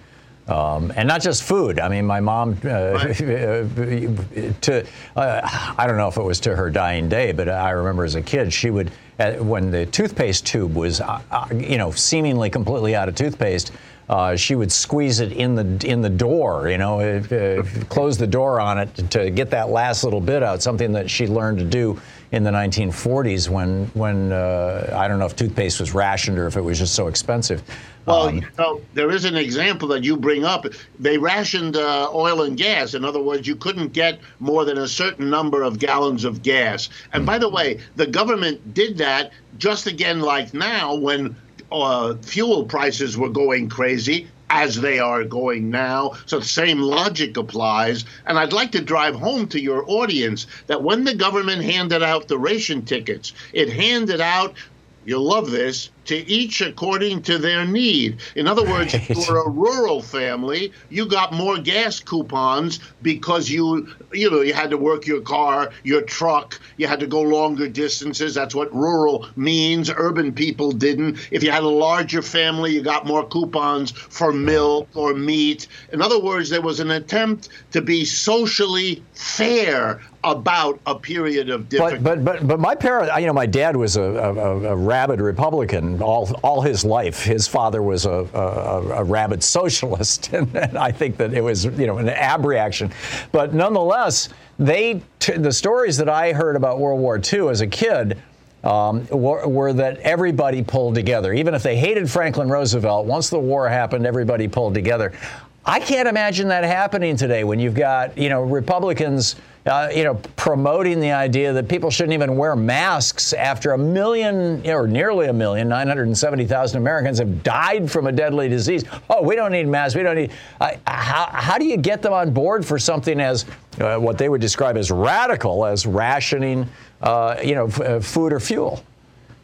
Um, and not just food. I mean, my mom, uh, <laughs> to uh, I don't know if it was to her dying day, but I remember as a kid, she would, when the toothpaste tube was, uh, uh, you know, seemingly completely out of toothpaste, uh, she would squeeze it in the in the door, you know, uh, close the door on it to get that last little bit out. Something that she learned to do in the 1940s when when uh, I don't know if toothpaste was rationed or if it was just so expensive. Well, um, you know, there is an example that you bring up. They rationed uh, oil and gas. In other words, you couldn't get more than a certain number of gallons of gas. And by the way, the government did that just again like now when uh, fuel prices were going crazy as they are going now. So the same logic applies. And I'd like to drive home to your audience that when the government handed out the ration tickets, it handed out, you'll love this, to each according to their need. In other words, right. if you were a rural family, you got more gas coupons because you, you know, you had to work your car, your truck, you had to go longer distances. That's what rural means. Urban people didn't. If you had a larger family, you got more coupons for milk or meat. In other words, there was an attempt to be socially fair about a period of difficulty. But but but, but my parents, you know, my dad was a, a, a rabid Republican all all his life. His father was a, a, rabid socialist, <laughs> and, and, I think that it was you know an ab reaction. But nonetheless, they t- the stories that I heard about World War II as a kid. Um, were, were, that everybody pulled together. Even if they hated Franklin Roosevelt, once the war happened, everybody pulled together. I can't imagine that happening today when you've got, you know, Republicans uh, you know, promoting the idea that people shouldn't even wear masks after a million or nearly a million, 970,000 Americans have died from a deadly disease. Oh, we don't need masks. We don't need. Uh, how, how do you get them on board for something as uh, what they would describe as radical as rationing, uh, you know, f- uh, food or fuel?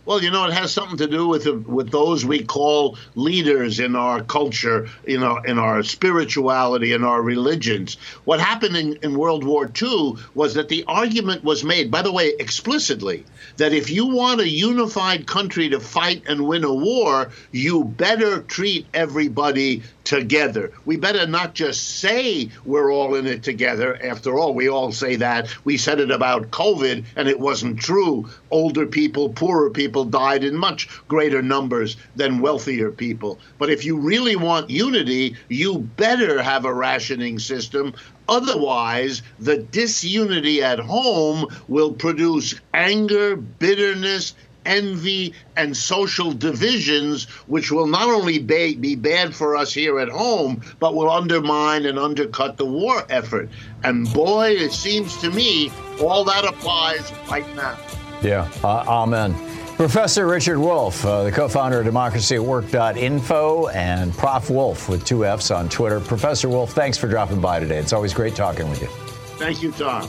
Well, you know, it has something to do with with those we call leaders in our culture, you know, in our spirituality, in our religions. What happened in, in World War II was that the argument was made, by the way, explicitly, that if you want a unified country to fight and win a war, you better treat everybody together. We better not just say we're all in it together. After all, we all say that. We said it about COVID, and it wasn't true. Older people, poorer people died in much greater numbers than wealthier people. But if you really want unity, you better have a rationing system. Otherwise, the disunity at home will produce anger, bitterness, envy, and social divisions, which will not only be, be bad for us here at home, but will undermine and undercut the war effort. And boy, it seems to me all that applies right now. Yeah, uh, amen. Professor Richard Wolff, uh, the co founder of Democracy at Work.info, and Prof. Wolff with two F's on Twitter. Professor Wolff, thanks for dropping by today. It's always great talking with you. Thank you, Thom.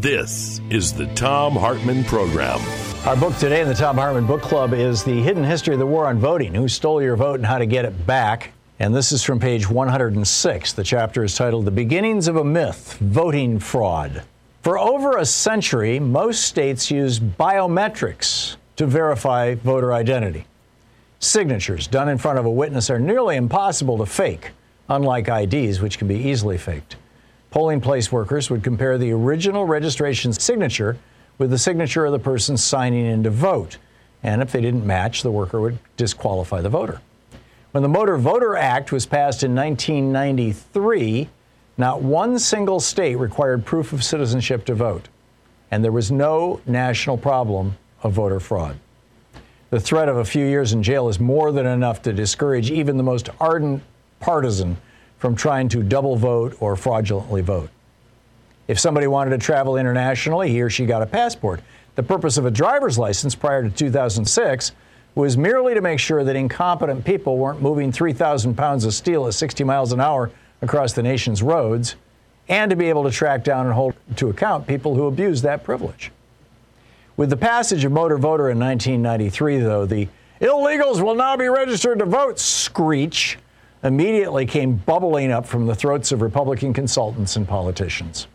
This is the Thom Hartmann Program. Our book today in the Thom Hartmann Book Club is The Hidden History of the War on Voting Who Stole Your Vote and How to Get It Back. And this is from page 106. The chapter is titled The Beginnings of a Myth Voting Fraud. For over a century, most states use biometrics to verify voter identity. Signatures done in front of a witness are nearly impossible to fake, unlike IDs, which can be easily faked. Polling place workers would compare the original registration signature with the signature of the person signing in to vote. And if they didn't match, the worker would disqualify the voter. When the Motor Voter Act was passed in 1993, not one single state required proof of citizenship to vote. And there was no national problem of voter fraud. The threat of a few years in jail is more than enough to discourage even the most ardent partisan from trying to double vote or fraudulently vote. If somebody wanted to travel internationally, he or she got a passport. The purpose of a driver's license prior to 2006 was merely to make sure that incompetent people weren't moving 3,000 pounds of steel at 60 miles an hour across the nation's roads, and to be able to track down and hold to account people who abused that privilege. With the passage of Motor Voter in 1993, though, the illegals will now be registered to vote screech immediately came bubbling up from the throats of Republican consultants and politicians.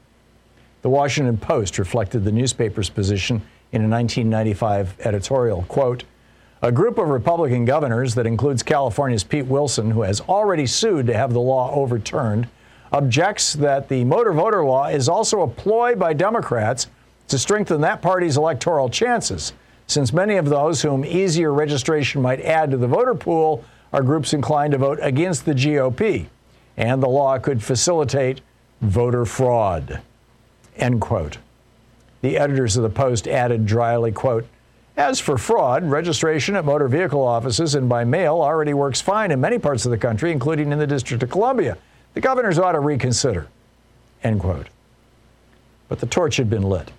The Washington Post reflected the newspaper's position in a 1995 editorial. Quote, a group of Republican governors that includes California's Pete Wilson, who has already sued to have the law overturned, objects that the motor voter law is also a ploy by Democrats to strengthen that party's electoral chances, since many of those whom easier registration might add to the voter pool are groups inclined to vote against the GOP, and the law could facilitate voter fraud. End quote. The editors of the Post added dryly, quote, as for fraud, registration at motor vehicle offices and by mail already works fine in many parts of the country, including in the District of Columbia. The governors ought to reconsider. End quote. But the torch had been lit,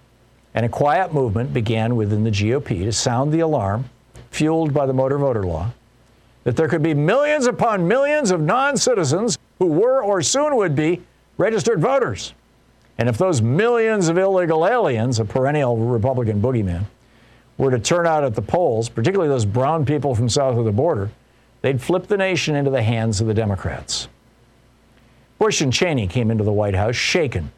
and a quiet movement began within the GOP to sound the alarm, fueled by the motor voter law, that there could be millions upon millions of non citizens who were or soon would be registered voters. And if those millions of illegal aliens, a perennial Republican boogeyman, were to turn out at the polls, particularly those brown people from south of the border, they'd flip the nation into the hands of the Democrats. Bush and Cheney came into the White House shaken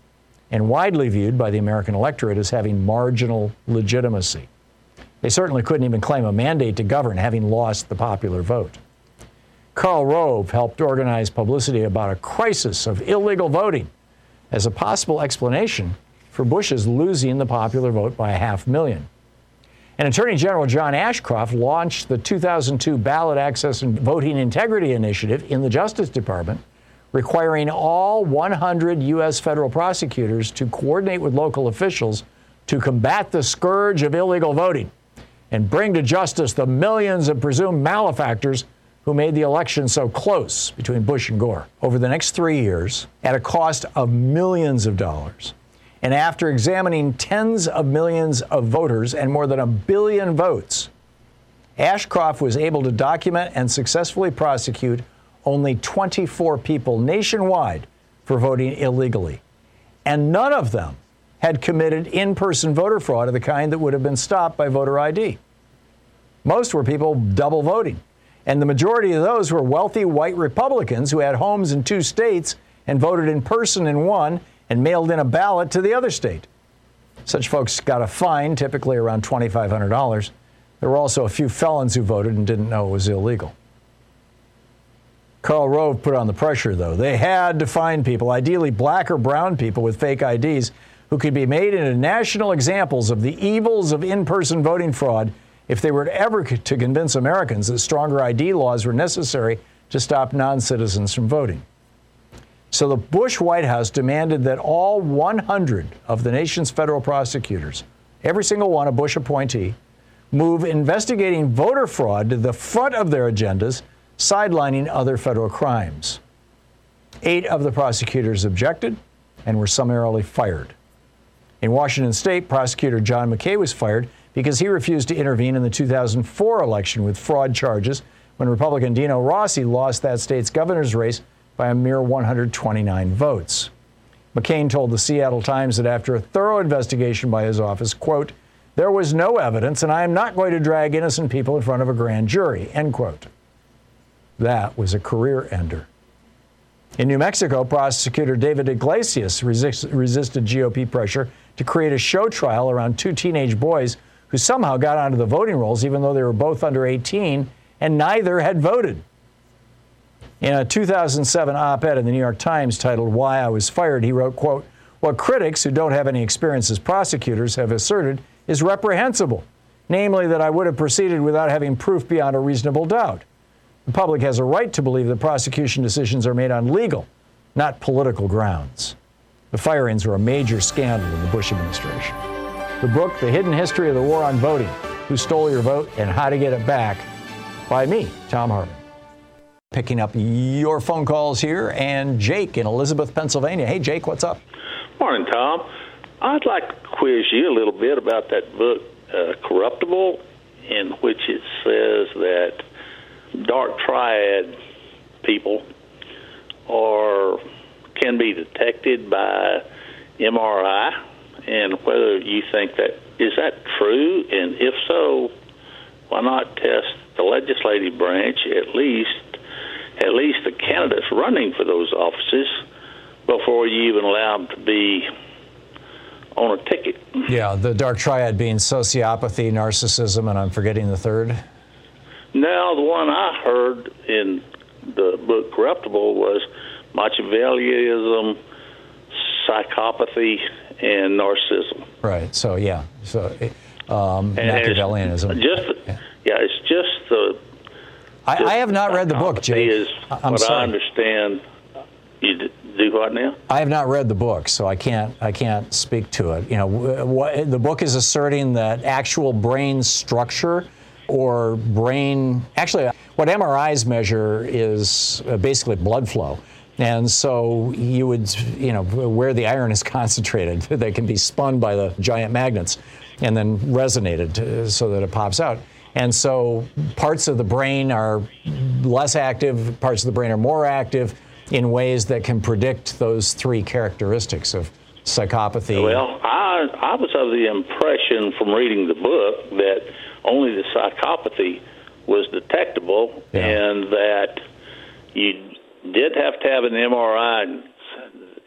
and widely viewed by the American electorate as having marginal legitimacy. They certainly couldn't even claim a mandate to govern, having lost the popular vote. Karl Rove helped organize publicity about a crisis of illegal voting as a possible explanation for Bush's losing the popular vote by a half million. And Attorney General John Ashcroft launched the 2002 Ballot Access and Voting Integrity Initiative in the Justice Department, requiring all 100 U.S. federal prosecutors to coordinate with local officials to combat the scourge of illegal voting and bring to justice the millions of presumed malefactors who made the election so close between Bush and Gore. Over the next three years, at a cost of millions of dollars, and after examining tens of millions of voters and more than a billion votes, Ashcroft was able to document and successfully prosecute only 24 people nationwide for voting illegally. And none of them had committed in person voter fraud of the kind that would have been stopped by voter ID. Most were people double voting. And the majority of those were wealthy white Republicans who had homes in two states and voted in person in one and mailed in a ballot to the other state. Such folks got a fine, typically around $2,500. There were also a few felons who voted and didn't know it was illegal. Karl Rove put on the pressure, though. They had to find people, ideally black or brown people with fake IDs, who could be made into national examples of the evils of in person voting fraud if they were ever to convince Americans that stronger ID laws were necessary to stop non citizens from voting. So the Bush White House demanded that all 100 of the nation's federal prosecutors, every single one a Bush appointee, move investigating voter fraud to the front of their agendas, sidelining other federal crimes. Eight of the prosecutors objected and were summarily fired. In Washington state, prosecutor John McKay was fired because he refused to intervene in the 2004 election with fraud charges when Republican Dino Rossi lost that state's governor's race by a mere 129 votes. McCain told the Seattle Times that after a thorough investigation by his office, quote, there was no evidence and I am not going to drag innocent people in front of a grand jury, end quote. That was a career ender. In New Mexico, prosecutor David Iglesias resist, resisted GOP pressure to create a show trial around two teenage boys who somehow got onto the voting rolls even though they were both under 18 and neither had voted. In a 2007 op-ed in the New York Times titled Why I Was Fired, he wrote, quote, what critics who don't have any experience as prosecutors have asserted is reprehensible, namely that I would have proceeded without having proof beyond a reasonable doubt. The public has a right to believe that prosecution decisions are made on legal, not political grounds. The firings were a major scandal in the Bush administration. The book, The Hidden History of the War on Voting Who Stole Your Vote and How to Get It Back, by me, Thom Hartmann picking up your phone calls here. And Jake in Elizabeth, Pennsylvania. Hey, Jake, what's up? Morning, Thom. I'd like to quiz you a little bit about that book, uh, Corruptible, in which it says that dark triad people are can be detected by MRI, and whether you think that is that true, and if so, why not test the legislative branch at least at least the candidates running for those offices before you even allow them to be on a ticket. Yeah, the dark triad being sociopathy, narcissism, and I'm forgetting the third. Now, the one I heard in the book Corruptible was Machiavellianism, psychopathy, and narcissism. Right. So yeah. So um, Machiavellianism. Just yeah. yeah, it's just the I, I, have not read the book, Jake. Is I'm what sorry. I understand. You do what now? I have not read the book, so I can't. I can't speak to it. You know, what, the book is asserting that actual brain structure or brain. Actually, what MRIs measure is uh, basically blood flow. And so you would, you know, where the iron is <laughs> concentrated, <laughs> they can be spun by the giant magnets and then resonated uh, so that it pops out. And so parts of the brain are less active, parts of the brain are more active in ways that can predict those three characteristics of psychopathy. Well, I, I was of the impression from reading the book that only the psychopathy was detectable Yeah. and that you did have to have an MRI and,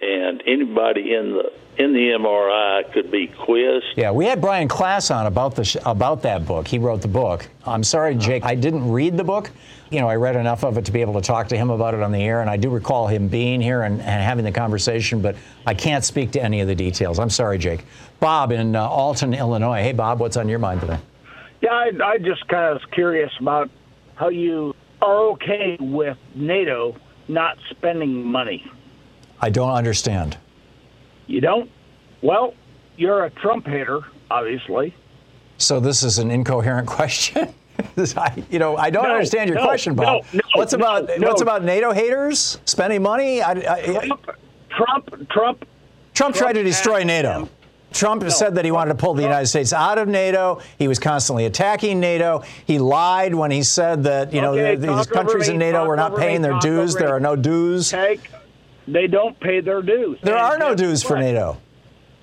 and anybody in the in the MRI could be quizzed. Yeah, we had Brian Klaas on about the sh- about that book. He wrote the book. I'm sorry, Jake, I didn't read the book. You know, I read enough of it to be able to talk to him about it on the air, and I do recall him being here and, and having the conversation, but I can't speak to any of the details. I'm sorry, Jake. Bob in uh, Alton, Illinois. Hey, Bob, what's on your mind today? Yeah, I, I just kind of was curious about how you are okay with NATO not spending money. I don't understand. You don't? Well, you're a Trump hater, obviously. So this is an incoherent <laughs> question. I, you know, I don't No, understand your no, question, Bob. no, no, what's about no. what's about NATO haters spending money? I, I, Trump, Trump, Trump, Trump tried to destroy NATO. him- Trump said that he wanted to pull the United States out of NATO. He was constantly attacking NATO. He lied when he said that you know Okay, talk these countries in NATO were not me, paying their dues. There are no dues. Take, they don't pay their dues. There are no dues for? NATO.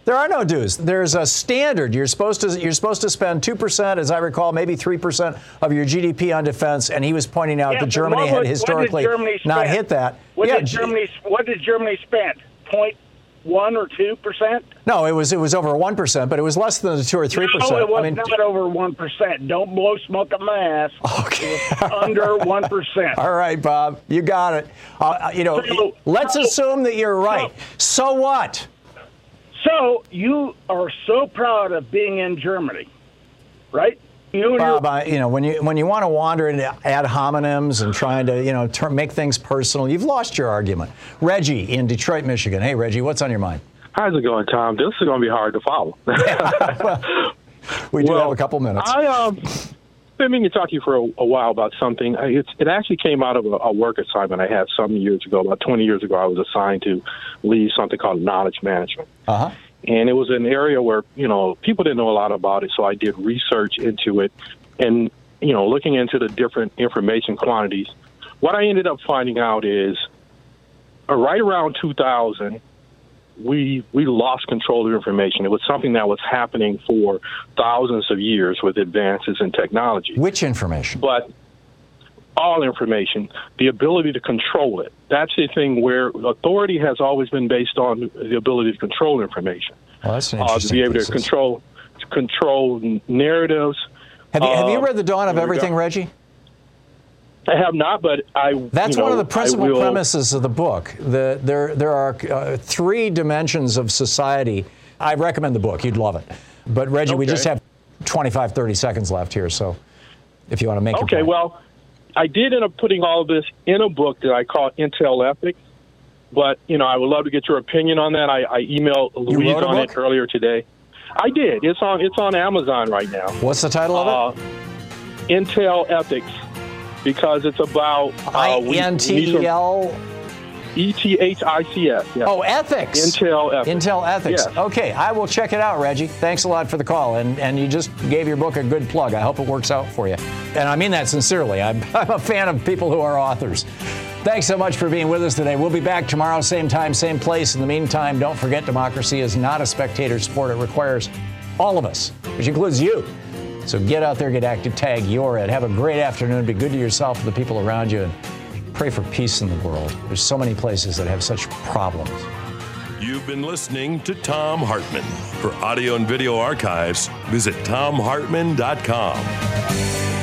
There are no dues. There's a standard. You're supposed to you're supposed to spend two percent, as I recall, maybe three percent of your GDP on defense. And he was pointing out Yeah, that Germany had was- what did historically Germany not hit that. What yeah, did Germany? What did Germany spend? Point one or two percent? no, it was it was over one percent, but it was less than the two or three percent. No, it was I mean, not over one percent. Don't blow smoke up my ass. Okay. <laughs> Under one percent. All right, Bob, you got it. Uh, you know, So- let's so- assume that you're right. So what? So you are so proud of being in Germany, right? You and Bob, I, you know, when you when you want to wander into ad hominems and trying to, you know, tur make things personal, you've lost your argument. Reggie in Detroit, Michigan. Hey, Reggie, what's on your mind? How's it going, Thom? This is going to be hard to follow. <laughs> We do Well, have a couple minutes. I um, been meaning to talk to you for a, a while about something. I- It's, it actually came out of a, a work assignment I had some years ago. About 20 years ago, I was assigned to lead something called knowledge management. Uh huh. And it was an area where, you know, people didn't know a lot about it, so I did research into it and, you know, looking into the different information quantities. What I ended up finding out is uh, right around 2000, we we lost control of information. It was something that was happening for thousands of years with advances in technology. Which information? But all information, the ability to control it. That's the thing where authority has always been based on the ability to control information. Well, that's an Uh, to be able to control to control narratives. Have you, have you uh, read The Dawn of in Everything, Reggie? I have not, but I. That's you one of the principal premises of the book. The, there, there are uh, three dimensions of society. I recommend the book. You'd love it. But, Reggie, we just have 25, 30 seconds left here. So if you want to make Okay, well, I did end up putting all of this in a book that I call Intel Ethics. But you know, I would love to get your opinion on that. I, I emailed Louise on book? it earlier today. I did. It's on. It's on Amazon right now. What's the title of it? Intel Ethics, because it's about uh, we- we I-N-T-E-L? E T H I C S. Yeah. Oh, ethics. Intel Ethics. Intel Ethics. Yes. Okay, I will check it out, Reggie. Thanks a lot for the call, and and you just gave your book a good plug. I hope it works out for you, and I mean that sincerely. I'm <laughs> I'm a fan of people who are authors. Thanks so much for being with us today. We'll be back tomorrow, same time, same place. In the meantime, don't forget democracy is not a spectator sport. It requires all of us, which includes you. So get out there, get active, tag your ed. Have a great afternoon. Be good to yourself and the people around you, pray for peace in the world. There's so many places that have such problems. You've been listening to Thom Hartmann. For audio and video archives, visit thomhartmann.com.